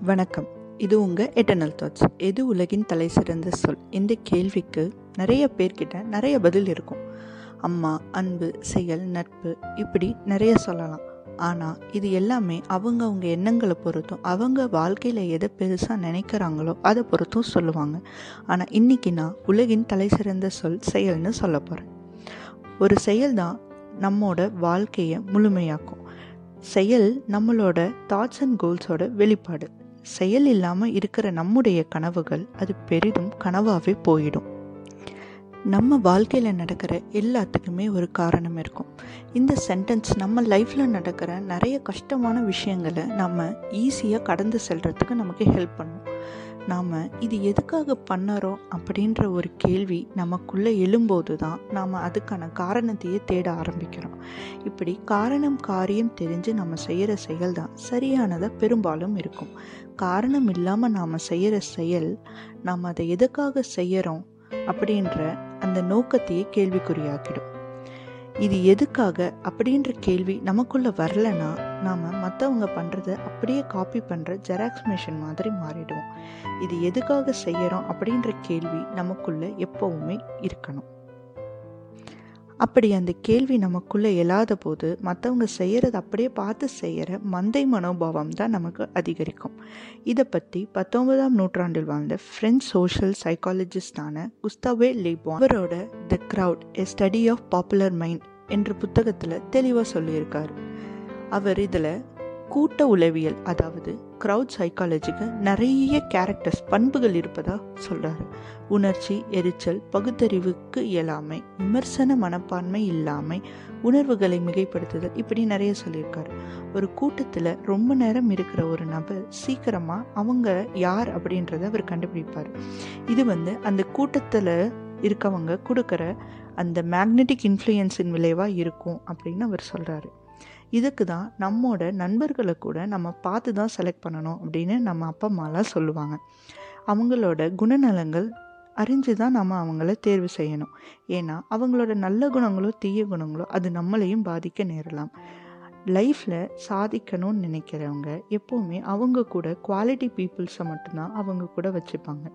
வணக்கம். இது உங்கள் எட்டர்னல் தாட்ஸ் எது உலகின் தலை சிறந்த சொல்? இந்த கேள்விக்கு நிறைய பேர்கிட்ட நிறைய பதில் இருக்கும். அம்மா அன்பு செயல் நட்பு இப்படி நிறைய சொல்லலாம். ஆனால் இது எல்லாமே அவங்க அவங்க எண்ணங்களை பொறுத்தும் அவங்க வாழ்க்கையில் எதை பெருசாக நினைக்கிறாங்களோ அதை பொறுத்தும் சொல்லுவாங்க. ஆனால் இன்றைக்கி நான் உலகின் தலை சிறந்த சொல் செயல்னு சொல்ல போகிறேன் ஒரு செயல் தான் நம்மோட வாழ்க்கையை முழுமையாக்கும். செயல் நம்மளோட தாட்ஸ் அண்ட் கோல்ஸோட வெளிப்பாடு. செயல் இல்லாமல் இருக்கிற நம்முடைய கனவுகள் அது பெரிதும் கனவாகவே போயிடும். நம்ம வாழ்க்கையில் நடக்கிற எல்லாத்துக்குமே ஒரு காரணம் இருக்கும். இந்த சென்டென்ஸ் நம்ம லைஃப்பில் நடக்கிற நிறைய கஷ்டமான விஷயங்களை நம்ம ஈஸியாக கடந்து செல்கிறதுக்கு நமக்கு ஹெல்ப் பண்ணும். நாம் இது எதுக்காக பண்ணறோம் அப்படின்ற ஒரு கேள்வி நமக்குள்ளே எழும்போது தான் நாம் அதுக்கான காரணத்தையே தேட ஆரம்பிக்கிறோம். இப்படி காரணம் காரியம் தெரிஞ்சு நம்ம செய்கிற செயல் தான் சரியானதாக பெரும்பாலும் இருக்கும். காரணம் இல்லாமல் நாம் செய்கிற செயல் நாம் அதை எதுக்காக செய்கிறோம் அப்படின்ற அந்த நோக்கத்தையே கேள்விக்குறியாக்கிடும். இது எதுக்காக அப்படின்ற கேள்வி நமக்குள்ள வரலனா நாம் மற்றவங்க பண்ணுறத அப்படியே காப்பி பண்ணுற ஜெராக்ஸ் மிஷின் மாதிரி மாறிடுவோம். இது எதுக்காக செய்கிறோம் அப்படின்ற கேள்வி நமக்குள்ள எப்பவுமே இருக்கணும். அப்படி அந்த கேள்வி நமக்குள்ளே எழாத போது மற்றவங்க செய்கிறத அப்படியே பார்த்து செய்கிற மந்தை மனோபாவம் தான் நமக்கு அதிகரிக்கும். இதை பற்றி பத்தொன்பதாம் நூற்றாண்டில் வாழ்ந்த ஃப்ரெஞ்ச் சோஷியல் சைக்காலஜிஸ்டான குஸ்தாவே லேபோ அவரோட the crowd a study of popular mind என்ற புத்தகத்தில் தெளிவாக சொல்லியிருக்கார். அவர் இதில் கூட்ட உளவியல் அதாவது க்ரௌட் சைக்காலஜிக்கு நிறைய கேரக்டர்ஸ் பண்புகள் இருப்பதாக சொல்கிறாரு உணர்ச்சி எரிச்சல் பகுத்தறிவுக்கு இயலாமை விமர்சன மனப்பான்மை இல்லாமை உணர்வுகளை மிகைப்படுத்துதல் இப்படி நிறைய சொல்லியிருக்காரு. ஒரு கூட்டத்தில் ரொம்ப நேரம் இருக்கிற ஒரு நபர் சீக்கிரமாக அவங்க யார் அப்படின்றத அவர் கண்டுபிடிப்பார். இது வந்து அந்த கூட்டத்தில் இருக்கவங்க கொடுக்குற அந்த மேக்னெட்டிக் இன்ஃப்ளூயன்ஸின் விளைவாக இருக்கும் அப்படின்னு அவர் சொல்கிறாரு இதுக்கு தான் நம்மோட நண்பர்களை கூட நம்ம பார்த்து தான் செலக்ட் பண்ணணும் அப்படின்னு நம்ம அப்பா அம்மாலாம் சொல்லுவாங்க. அவங்களோட குணநலங்கள் அறிஞ்சு தான் நம்ம அவங்கள தேர்வு செய்யணும். ஏன்னா அவங்களோட நல்ல குணங்களோ தீய குணங்களோ அது நம்மளையும் பாதிக்க நேரலாம். லைஃப்பில் சாதிக்கணும்னு நினைக்கிறவங்க எப்போவுமே அவங்க கூட குவாலிட்டி பீப்புள்ஸை மட்டும்தான் அவங்க கூட வச்சுப்பாங்க.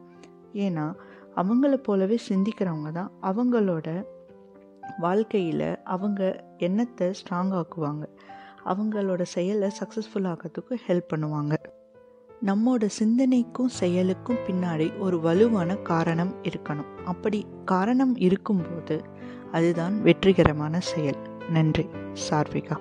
ஏன்னா அவங்கள போலவே சிந்திக்கிறவங்க தான் அவங்களோட வாழ்க்கையில் அவங்க எண்ணத்தை ஸ்ட்ராங் ஆக்குவாங்க. அவங்களோட செயலை சக்ஸஸ்ஃபுல் ஆகிறதுக்கு ஹெல்ப் பண்ணுவாங்க. நம்மோட சிந்தனைக்கும் செயலுக்கும் பின்னாடி ஒரு வலுவான காரணம் இருக்கணும். அப்படி காரணம் இருக்கும்போது அதுதான் வெற்றிகரமான செயல். நன்றி சார்விகா